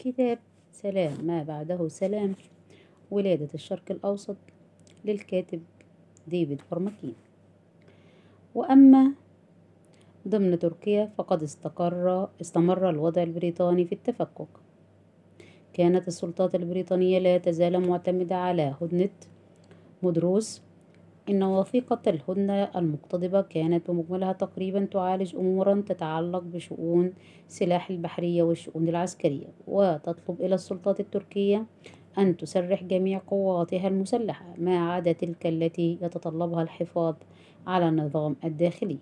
كتاب سلام ما بعده سلام ولادة الشرق الأوسط للكاتب ديفيد برمكين وأما ضمن تركيا فقد استقر استمر الوضع البريطاني في التفكك. كانت السلطات البريطانية لا تزال معتمدة على هدنة مدروس إن وثيقة الهدنة المقتضبة كانت بمجملها تقريبا تعالج أمورا تتعلق بشؤون سلاح البحرية والشؤون العسكرية وتطلب إلى السلطات التركية أن تسرح جميع قواتها المسلحة ما عدا تلك التي يتطلبها الحفاظ على النظام الداخلي.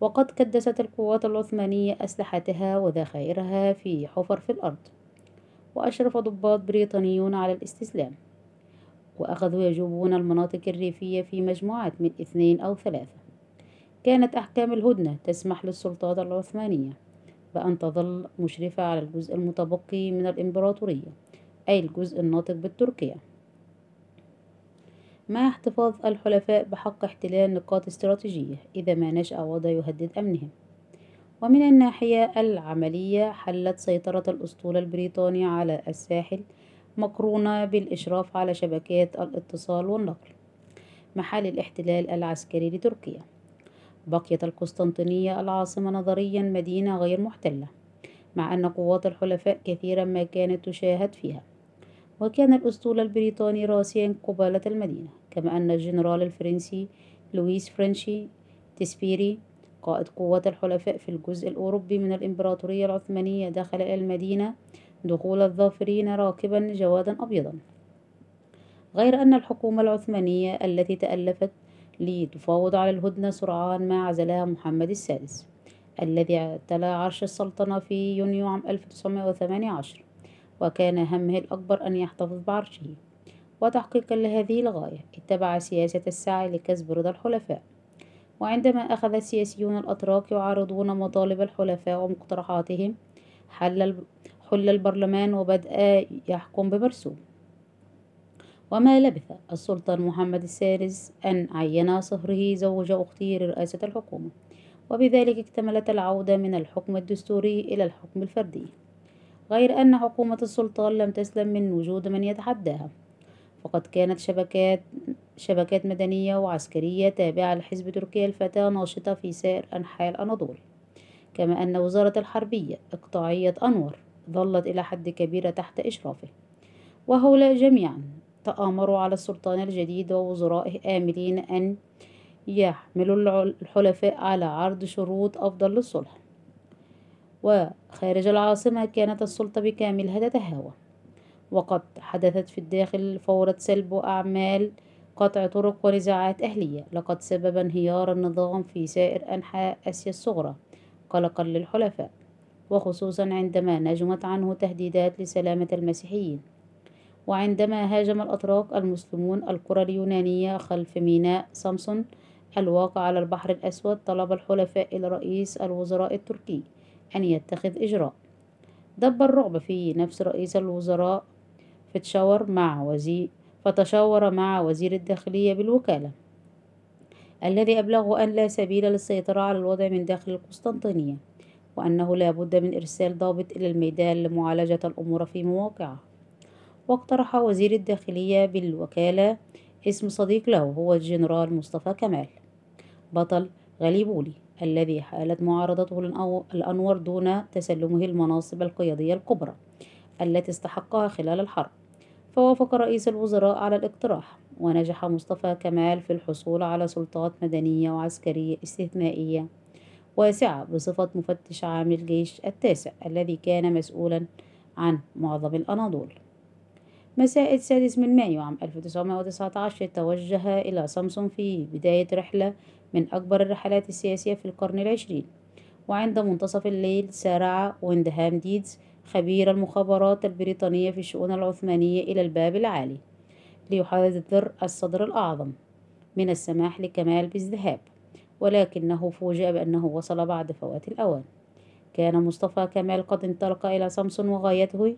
وقد كدست القوات العثمانية أسلحتها وذخائرها في حفر في الأرض وأشرف ضباط بريطانيون على الاستسلام. وأخذوا يجوبون المناطق الريفية في مجموعات من اثنين أو ثلاثة. كانت أحكام الهدنة تسمح للسلطات العثمانية بأن تظل مشرفة على الجزء المتبقي من الإمبراطورية أي الجزء الناطق بالتركية. مع احتفاظ الحلفاء بحق احتلال نقاط استراتيجية إذا ما نشأ وضع يهدد أمنهم. ومن الناحية العملية حلت سيطرة الأسطول البريطاني على الساحل مقرونة بالإشراف على شبكات الاتصال والنقل. محل الاحتلال العسكري لتركيا. بقيت القسطنطينية العاصمة نظريا مدينة غير محتلة مع أن قوات الحلفاء كثيرا ما كانت تشاهد فيها. وكان الأسطول البريطاني راسيا قبالة المدينة كما أن الجنرال الفرنسي لويس فرنشي تسبيري قائد قوات الحلفاء في الجزء الأوروبي من الإمبراطورية العثمانية دخل إلى المدينة دخول الظافرين راكبا جوادا أبيضا. غير أن الحكومة العثمانية التي تألفت لتفاوض على الهدنة سرعان ما عزلها محمد السادس الذي اعتلى عرش السلطنة في يونيو عام 1918 وكان همه الأكبر أن يحتفظ بعرشه. وتحقيقا لهذه الغاية اتبع سياسة السعي لكسب رضا الحلفاء. وعندما أخذ السياسيون الأتراك يعارضون مطالب الحلفاء ومقترحاتهم حل حل البرلمان وبدأ يحكم بمرسوم وما لبث السلطان محمد السادس أن عين صهره زوج أخته لرئاسة الحكومة وبذلك اكتملت العودة من الحكم الدستوري إلى الحكم الفردي. غير أن حكومة السلطان لم تسلم من وجود من يتحداها فقد كانت شبكات شبكات مدنية وعسكرية تابعة لحزب تركيا الفتاة ناشطة في سائر أنحاء الأناضول. كما أن وزارة الحربية إقطاعية أنور ظلت إلى حد كبير تحت إشرافه. وهؤلاء جميعا تآمروا على السلطان الجديد ووزرائه آملين أن يحملوا الحلفاء على عرض شروط أفضل للصلح. وخارج العاصمة كانت السلطة بكاملها تتهاوى وقد حدثت في الداخل فورة سلب أعمال قطع طرق ونزاعات أهلية. لقد سبب انهيار النظام في سائر أنحاء آسيا الصغرى. قلقا للحلفاء. وخصوصا عندما نجمت عنه تهديدات لسلامة المسيحيين. وعندما هاجم الأتراك المسلمون القرى اليونانية خلف ميناء سامسون الواقع على البحر الأسود طلب الحلفاء إلى رئيس الوزراء التركي أن يتخذ إجراء. دب الرعب في نفس رئيس الوزراء فتشاور مع وزير فتشاور مع وزير الداخلية بالوكالة الذي أبلغه أن لا سبيل للسيطرة على الوضع من داخل القسطنطينية. وأنه لا بد من إرسال ضابط إلى الميدان لمعالجة الأمور في مواقعه. واقترح وزير الداخلية بالوكالة اسم صديق له هو الجنرال مصطفى كمال. بطل غليبولي الذي حالت معارضته الأنور دون تسلمه المناصب القيادية الكبرى التي استحقها خلال الحرب. فوافق رئيس الوزراء على الاقتراح ونجح مصطفى كمال في الحصول على سلطات مدنية وعسكرية استثنائية. واسعة بصفة مفتش عام الجيش التاسع الذي كان مسؤولا عن معظم الأناضول. مساء السادس من مايو عام 1919 توجه إلى سامسون في بداية رحلة من أكبر الرحلات السياسية في القرن العشرين. وعند منتصف الليل سارع ويندهام ديدز خبير المخابرات البريطانية في الشؤون العثمانية إلى الباب العالي ليحذر الصدر الأعظم. من السماح لكمال بالذهاب ولكنه فوجئ بأنه وصل بعد فوات الأوان. كان مصطفى كمال قد انطلق إلى سامسون وغايته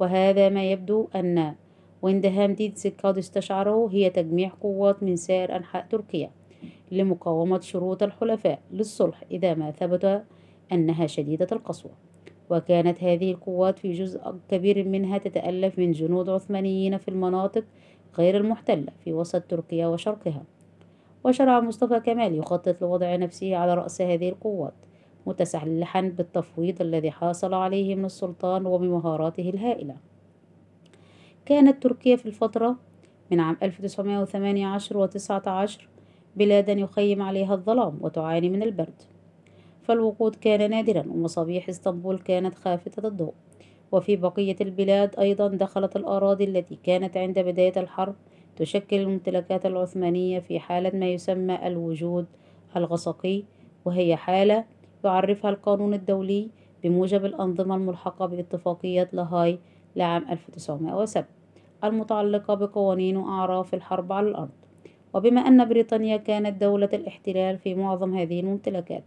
وهذا ما يبدو أن ويندهام ديدز قد استشعره هي تجميع قوات من سائر أنحاء تركيا لمقاومة شروط الحلفاء للصلح إذا ما ثبت أنها شديدة القسوة. وكانت هذه القوات في جزء كبير منها تتألف من جنود عثمانيين في المناطق غير المحتلة في وسط تركيا وشرقها. وشرع مصطفى كمال يخطط لوضع نفسه على رأس هذه القوات متسلحا بالتفويض الذي حاصل عليه من السلطان وبمهاراته الهائلة. كانت تركيا في الفترة من عام 1918 و 19 بلادا يخيم عليها الظلام وتعاني من البرد. فالوقود كان نادرا ومصابيح إسطنبول كانت خافتة الضوء. وفي بقية البلاد أيضا دخلت الأراضي التي كانت عند بداية الحرب تشكل الممتلكات العثمانية في حالة ما يسمى الوجود الغسقي وهي حالة يعرفها القانون الدولي بموجب الأنظمة الملحقة باتفاقية لاهاي لعام 1907 المتعلقة بقوانين وأعراف الحرب على الأرض. وبما أن بريطانيا كانت دولة الاحتلال في معظم هذه الممتلكات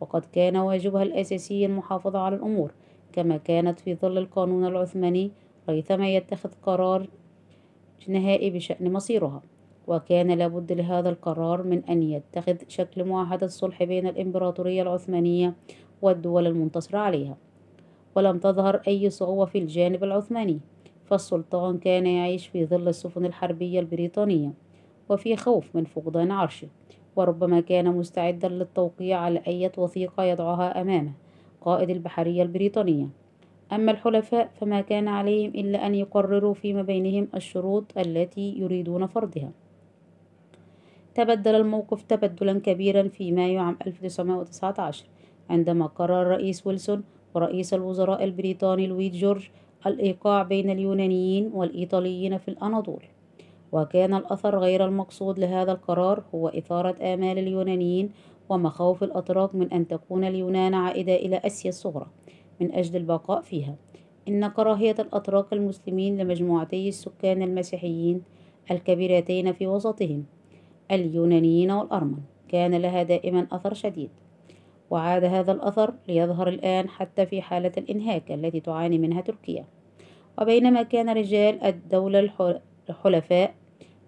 فقد كان واجبها الأساسي المحافظة على الأمور كما كانت في ظل القانون العثماني ريثما يتخذ قرار نهائي بشأن مصيرها وكان لابد لهذا القرار من أن يتخذ شكل معاهدة صلح بين الإمبراطورية العثمانية والدول المنتصرة عليها. ولم تظهر أي صعوبة في الجانب العثماني فالسلطان كان يعيش في ظل السفن الحربية البريطانية وفي خوف من فقدان عرشه وربما كان مستعدا للتوقيع على أي وثيقة يضعها أمامه قائد البحرية البريطانية. أما الحلفاء فما كان عليهم إلا أن يقرروا فيما بينهم الشروط التي يريدون فرضها. تبدل الموقف تبدلا كبيرا في مايو عام 1919 عندما قرر الرئيس ويلسون ورئيس الوزراء البريطاني لويد جورج الإيقاع بين اليونانيين والإيطاليين في الأناضول. وكان الأثر غير المقصود لهذا القرار هو إثارة آمال اليونانيين ومخاوف الأتراك من أن تكون اليونان عائدة إلى آسيا الصغرى. من أجل البقاء فيها. إن كراهية الأتراك المسلمين لمجموعتي السكان المسيحيين الكبيرتين في وسطهم اليونانيين والأرمن كان لها دائما أثر شديد. وعاد هذا الأثر ليظهر الآن حتى في حالة الإنهاك التي تعاني منها تركيا. وبينما كان رجال الدولة الحلفاء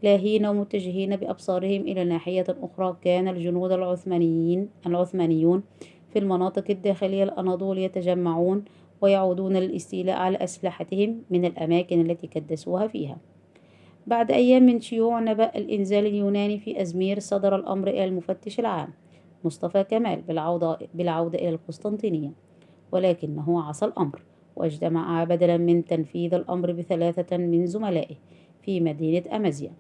لاهين ومتجهين بأبصارهم إلى ناحية أخرى كان الجنود العثمانيين العثمانيون في المناطق الداخلية الأناضول يتجمعون ويعودون للاستيلاء على أسلحتهم من الأماكن التي كدسوها فيها. بعد أيام من شيوع نبأ الإنزال اليوناني في أزمير صدر الأمر إلى المفتش العام. مصطفى كمال بالعودة, بالعودة إلى القسطنطينية. ولكنه عصى الأمر واجتمع بدلا من تنفيذ الأمر بثلاثة من زملائه في مدينة أمازيا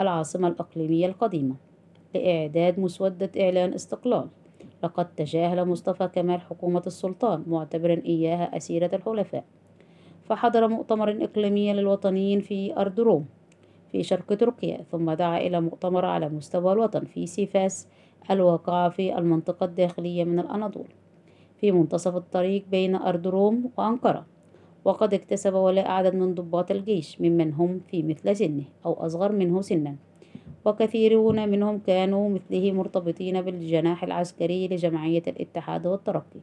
العاصمة الإقليمية القديمة لإعداد مسودة إعلان استقلال. لقد تجاهل مصطفى كمال حكومة السلطان معتبرا إياها أسيرة الحلفاء. فحضر مؤتمر إقليمي للوطنيين في أرض روم في شرق تركيا ثم دعا إلى مؤتمر على مستوى الوطن في سيفاس الواقعة في المنطقة الداخلية من الأناضول في منتصف الطريق بين أرض روم وأنقرة. وقد اكتسب ولاء عدد من ضباط الجيش ممن هم في مثل سنه أو أصغر منه سنا. وكثيرون منهم كانوا مثله مرتبطين بالجناح العسكري لجمعية الاتحاد والترقي.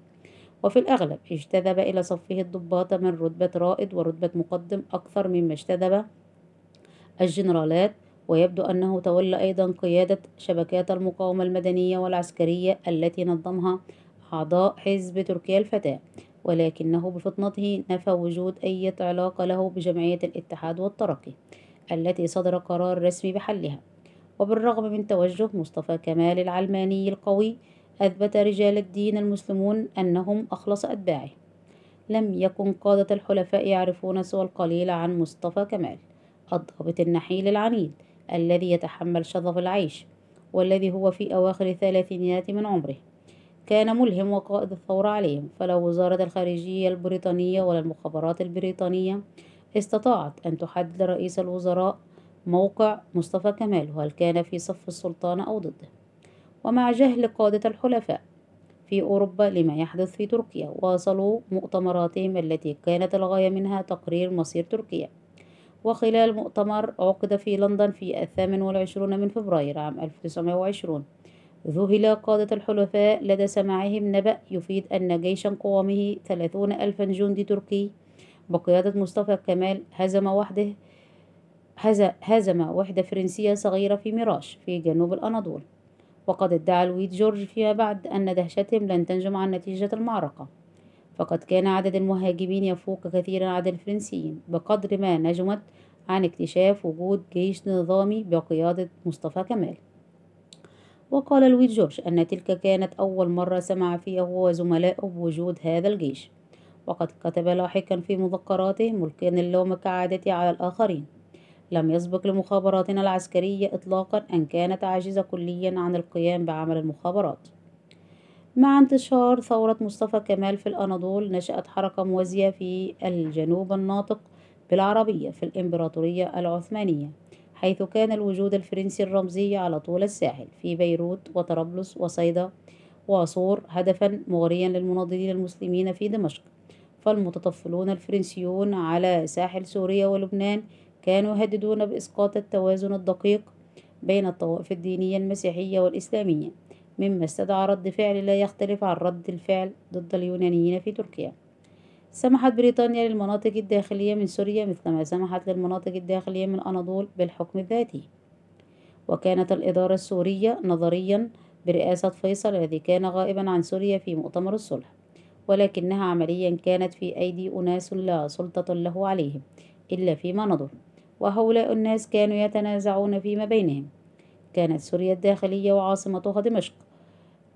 وفي الأغلب اجتذب إلى صفه الضباط من رتبة رائد ورتبة مقدم أكثر مما اجتذب الجنرالات ويبدو أنه تولى أيضا قيادة شبكات المقاومة المدنية والعسكرية التي نظمها أعضاء حزب تركيا الفتاة ولكنه بفطنته نفى وجود أي علاقة له بجمعية الاتحاد والترقي التي صدر قرار رسمي بحلها. وبالرغم من توجه مصطفى كمال العلماني القوي أثبت رجال الدين المسلمون أنهم أخلص أتباعه. لم يكن قادة الحلفاء يعرفون سوى القليل عن مصطفى كمال الضابط النحيل العنيد الذي يتحمل شظف العيش والذي هو في أواخر الثلاثينيات من عمره. كان ملهم وقائد الثورة عليهم فلا وزارة الخارجية البريطانية ولا المخابرات البريطانية استطاعت أن تحدد رئيس الوزراء موقع مصطفى كمال وهل كان في صف السلطان أو ضده؟ ومع جهل قادة الحلفاء في أوروبا لما يحدث في تركيا واصلوا مؤتمراتهم التي كانت الغاية منها تقرير مصير تركيا. وخلال مؤتمر عقد في لندن في الثامن والعشرون من فبراير عام 1920 ذهل قادة الحلفاء لدى سماعهم نبأ يفيد أن جيشا قوامه ثلاثون ألفا جندي تركي بقيادة مصطفى كمال هزم وحده هزم وحدة فرنسية صغيرة في ميراش في جنوب الأناضول. وقد ادعى لويد جورج فيما بعد أن دهشتهم لن تنجم عن نتيجة المعركة. فقد كان عدد المهاجمين يفوق كثيرا عدد الفرنسيين بقدر ما نجمت عن اكتشاف وجود جيش نظامي بقيادة مصطفى كمال. وقال لويس جورج أن تلك كانت أول مرة سمع فيها هو وزملائه بوجود هذا الجيش. وقد كتب لاحقا في مذكراته ملقيا اللوم كعادته على الآخرين. لم يسبق لمخابراتنا العسكرية إطلاقا أن كانت عاجزة كليا عن القيام بعمل المخابرات. مع انتشار ثورة مصطفى كمال في الأناضول نشأت حركة موازية في الجنوب الناطق بالعربية في الإمبراطورية العثمانية حيث كان الوجود الفرنسي الرمزي على طول الساحل في بيروت وطرابلس وصيدا وصور هدفا مغريا للمناضلين المسلمين في دمشق. فالمتطفلون الفرنسيون على ساحل سوريا ولبنان كانوا يهددون بإسقاط التوازن الدقيق بين الطوائف الدينية المسيحية والإسلامية مما استدعى رد فعل لا يختلف عن رد الفعل ضد اليونانيين في تركيا. سمحت بريطانيا للمناطق الداخلية من سوريا مثلما سمحت للمناطق الداخلية من الأناضول بالحكم الذاتي وكانت الإدارة السورية نظريا برئاسة فيصل الذي كان غائبا عن سوريا في مؤتمر الصلح ولكنها عمليا كانت في أيدي أناس لا سلطة له عليهم إلا فيما نظر. وهؤلاء الناس كانوا يتنازعون فيما بينهم. كانت سوريا الداخلية وعاصمتها دمشق.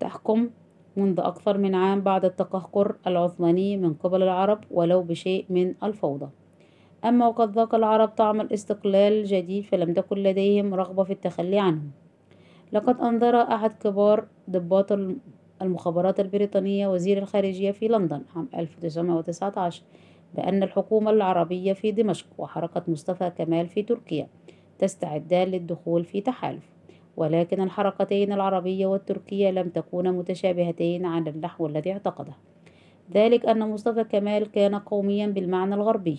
تحكم منذ أكثر من عام بعد التقهقر العثماني من قبل العرب ولو بشيء من الفوضى. أما وقد ذاق العرب طعم الاستقلال الجديد فلم تكن لديهم رغبة في التخلي عنه لقد أنظر أحد كبار ضباط المخابرات البريطانية وزير الخارجية في لندن عام 1919 بأن الحكومة العربية في دمشق وحركة مصطفى كمال في تركيا تستعدان للدخول في تحالف. ولكن الحركتين العربية والتركية لم تكونا متشابهتين على النحو الذي اعتقده. ذلك أن مصطفى كمال كان قوميا بالمعنى الغربي.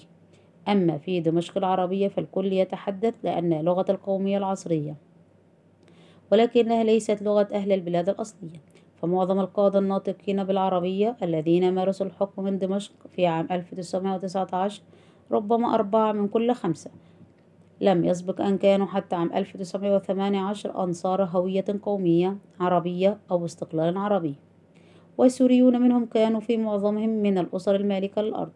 أما في دمشق العربية فالكل يتحدث لأن لغة القومية العصرية ولكنها ليست لغة أهل البلاد الأصلية. فمعظم القادة الناطقين بالعربية الذين مارسوا الحكم من دمشق في عام 1919 ربما أربعة من كل خمسة. لم يسبق أن كانوا حتى عام 1918 أنصار هوية قومية عربية أو استقلال عربي. والسوريون منهم كانوا في معظمهم من الأسر المالكة للأرض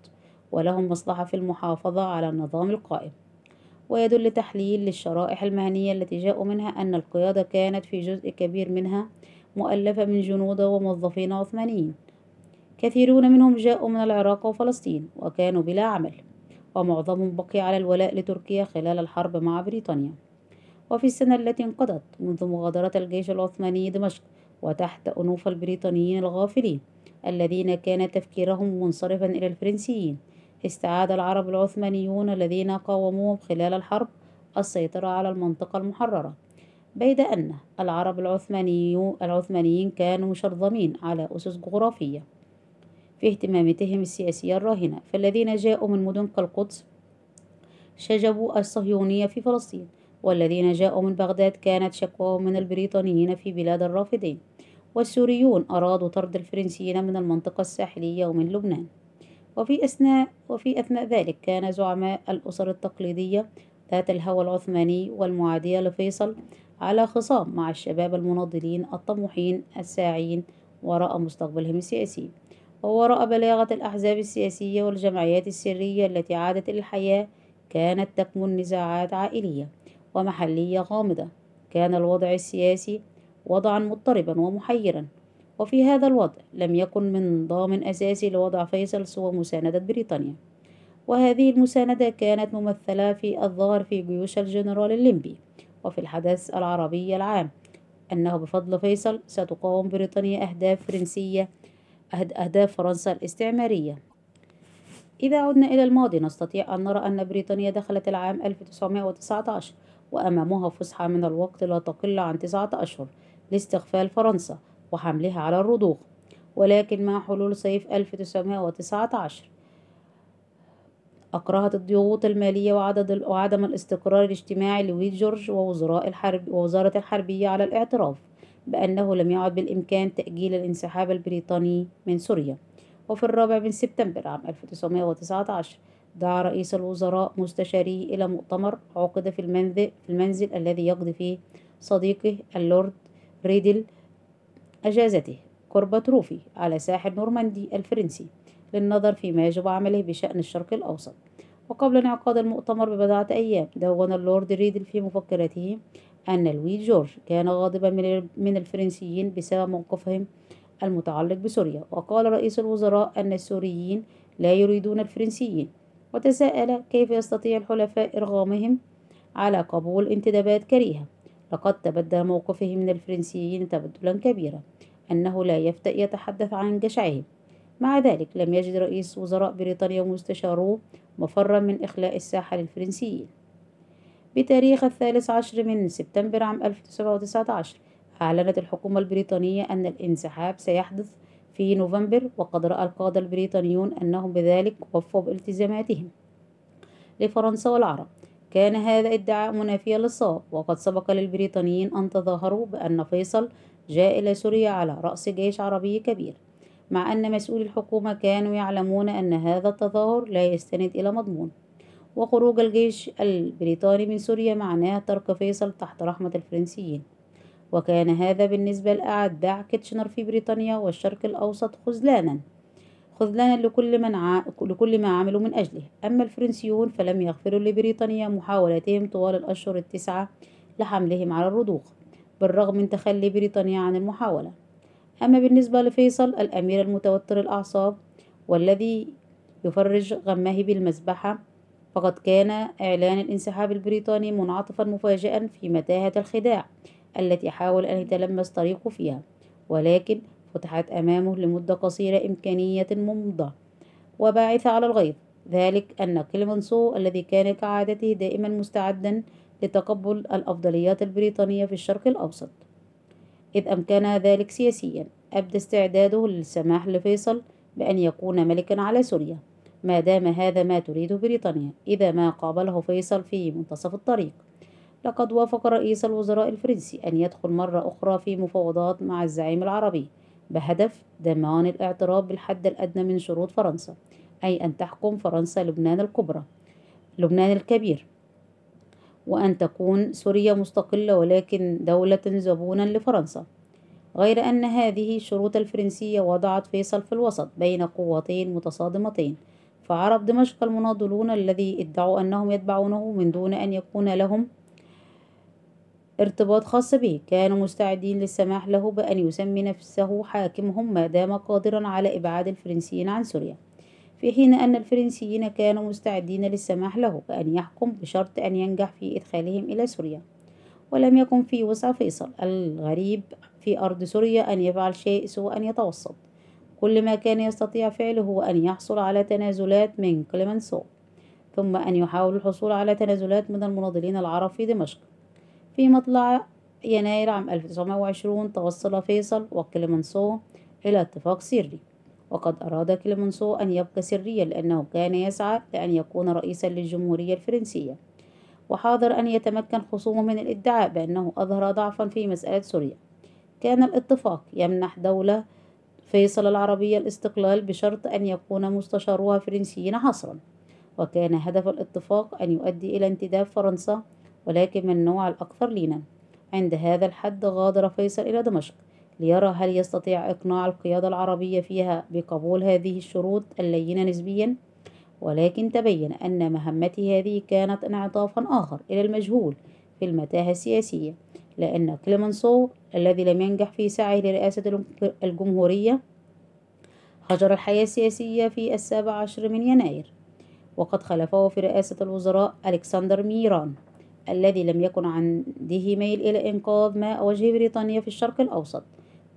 ولهم مصلحة في المحافظة على النظام القائم. ويدل تحليل للشرائح المهنية التي جاءوا منها أن القيادة كانت في جزء كبير منها مؤلفة من جنود وموظفين عثمانيين. كثيرون منهم جاءوا من العراق وفلسطين وكانوا بلا عمل ومعظمهم بقي على الولاء لتركيا خلال الحرب مع بريطانيا. وفي السنة التي انقضت منذ مغادرة الجيش العثماني دمشق وتحت أنوف البريطانيين الغافلين الذين كان تفكيرهم منصرفا إلى الفرنسيين استعاد العرب العثمانيون الذين قاوموهم خلال الحرب السيطرة على المنطقة المحررة. بيد أن العرب العثمانيين كانوا مشرذمين على أسس جغرافية في اهتماماتهم السياسية الراهنة فالذين جاءوا من مدن كالقدس شجبوا الصهيونية في فلسطين والذين جاءوا من بغداد كانت شكواهم من البريطانيين في بلاد الرافدين والسوريون أرادوا طرد الفرنسيين من المنطقة الساحلية ومن لبنان. وفي أثناء وفي أثناء ذلك كان زعماء الأسر التقليدية ذات الهوى العثماني والمعادية لفيصل على خصام مع الشباب المناضلين الطموحين الساعين وراء مستقبلهم السياسي ووراء بلاغة الأحزاب السياسية والجمعيات السرية التي عادت إلى الحياة كانت تكمن نزاعات عائلية ومحلية غامضة. كان الوضع السياسي وضعا مضطربا ومحيرا وفي هذا الوضع لم يكن من ضامن أساسي لوضع فيصل سوى مساندة بريطانيا. وهذه المساندة كانت ممثلة في الظهر في جيوش الجنرال الليمبي وفي الحدث العربي العام أنه بفضل فيصل ستقاوم بريطانيا أهداف فرنسية أهداف فرنسا الاستعمارية. إذا عدنا إلى الماضي نستطيع أن نرى أن بريطانيا دخلت العام 1919 وأمامها فسحة من الوقت لا تقل عن تسعة أشهر لاستغفال فرنسا وحملها على الرضوخ. ولكن مع حلول صيف 1919 أكرهت الضغوط المالية وعدد وعدم الاستقرار الاجتماعي لويد جورج ووزراء الحرب ووزارة الحربية على الاعتراف بأنه لم يعد بالإمكان تأجيل الانسحاب البريطاني من سوريا. وفي الرابع من سبتمبر عام 1919 دعا رئيس الوزراء مستشاريه إلى مؤتمر عقد في المنزل, في المنزل الذي يقضي فيه صديقه اللورد ريدل إجازته قرب تروفيل على ساحل نورماندي الفرنسي. للنظر فيما يجب عمله بشأن الشرق الأوسط. وقبل انعقاد المؤتمر ببضعة أيام دون اللورد ريدل في مفكرته أن لويد جورج كان غاضبا من الفرنسيين بسبب موقفهم المتعلق بسوريا. وقال رئيس الوزراء أن السوريين لا يريدون الفرنسيين وتساءل كيف يستطيع الحلفاء إرغامهم على قبول انتدابات كريهة. لقد تبدل موقفه من الفرنسيين تبدلا كبيرا أنه لا يتحدث عن جشعهم. مع ذلك لم يجد رئيس وزراء بريطانيا ومستشاروه مفرا من إخلاء الساحة للفرنسيين بتاريخ الثالث عشر من سبتمبر عام 1919 أعلنت الحكومة البريطانية أن الانسحاب سيحدث في نوفمبر وقد رأى القادة البريطانيون أنهم بذلك وفوا بالتزاماتهم. لفرنسا والعرب كان هذا ادعاء منافيا للصواب وقد سبق للبريطانيين أن تظاهروا بأن فيصل جاء إلى سوريا على رأس جيش عربي كبير. مع أن مسؤولي الحكومة كانوا يعلمون أن هذا التظاهر لا يستند إلى مضمون. وخروج الجيش البريطاني من سوريا معناه ترك فيصل تحت رحمة الفرنسيين. وكان هذا بالنسبة لأعداء كيتشنر في بريطانيا والشرق الأوسط خذلانا. خذلانا لكل, من ع... لكل ما عملوا من أجله. أما الفرنسيون فلم يغفروا لبريطانيا محاولاتهم طوال الأشهر التسعة لحملهم على الرضوخ بالرغم من تخلي بريطانيا عن المحاولة. أما بالنسبة لفيصل الأمير المتوتر الأعصاب والذي يفرج غمه بالمذبحة فقد كان إعلان الانسحاب البريطاني منعطفا مفاجئا في متاهة الخداع التي حاول أن يتلمس طريقه فيها ولكن فتحت أمامه لمدة قصيرة إمكانية ممضة وباعثة على الغيظ. ذلك أن كليمنسو الذي كان كعادته دائما مستعدا لتقبل الأفضليات البريطانية في الشرق الأوسط إذ أمكن ذلك سياسيا. أبدى استعداده للسماح لفيصل بأن يكون ملكا على سوريا. ما دام هذا ما تريده بريطانيا إذا ما قابله فيصل في منتصف الطريق. لقد وافق رئيس الوزراء الفرنسي أن يدخل مرة أخرى في مفاوضات مع الزعيم العربي بهدف ضمان الاعتراف بالحد الأدنى من شروط فرنسا أي أن تحكم فرنسا لبنان الكبرى لبنان الكبير. وأن تكون سوريا مستقلة ولكن دولة زبونا لفرنسا. غير أن هذه الشروط الفرنسية وضعت فيصل في الوسط بين قوتين متصادمتين فعرب دمشق المناضلون الذي ادعوا أنهم يتبعونه من دون أن يكون لهم ارتباط خاص به كانوا مستعدين للسماح له بأن يسمي نفسه حاكمهم ما دام قادرا على إبعاد الفرنسيين عن سوريا. في حين أن الفرنسيين كانوا مستعدين للسماح له بأن يحكم بشرط أن ينجح في إدخالهم إلى سوريا ولم يكن في وسع فيصل الغريب في أرض سوريا أن يفعل شيء سوى أن يتوسط. كل ما كان يستطيع فعله هو أن يحصل على تنازلات من كليمنسو ثم أن يحاول الحصول على تنازلات من المناضلين العرب في دمشق. في مطلع يناير عام 1920 توصل فيصل وكليمنسو إلى اتفاق سري. وقد أراد كليمنسو أن يبقى سريا لأنه كان يسعى لأن يكون رئيسا للجمهورية الفرنسية وحاذر أن يتمكن خصومه من الإدعاء بأنه أظهر ضعفا في مسألة سوريا. كان الاتفاق يمنح دولة فيصل العربية الاستقلال بشرط أن يكون مستشارها فرنسيين حصرا وكان هدف الاتفاق أن يؤدي إلى انتداب فرنسا ولكن من النوع الأكثر لينا. عند هذا الحد غادر فيصل إلى دمشق. ليرى هل يستطيع إقناع القيادة العربية فيها بقبول هذه الشروط اللينة نسبيا؟ ولكن تبين أن مهمته هذه كانت انعطافا آخر إلى المجهول في المتاهة السياسية لأن كليمنسو الذي لم ينجح في سعيه لرئاسة الجمهورية هجر الحياة السياسية في السابع عشر من يناير وقد خلفه في رئاسة الوزراء ألكسندر ميران الذي لم يكن عنده ميل إلى إنقاذ ماء وجه بريطانيا في الشرق الأوسط.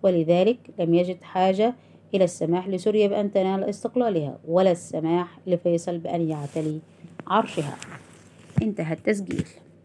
ولذلك لم يجد حاجة إلى السماح لسوريا بأن تنال استقلالها ولا السماح لفيصل بأن يعتلي عرشها. انتهى التسجيل.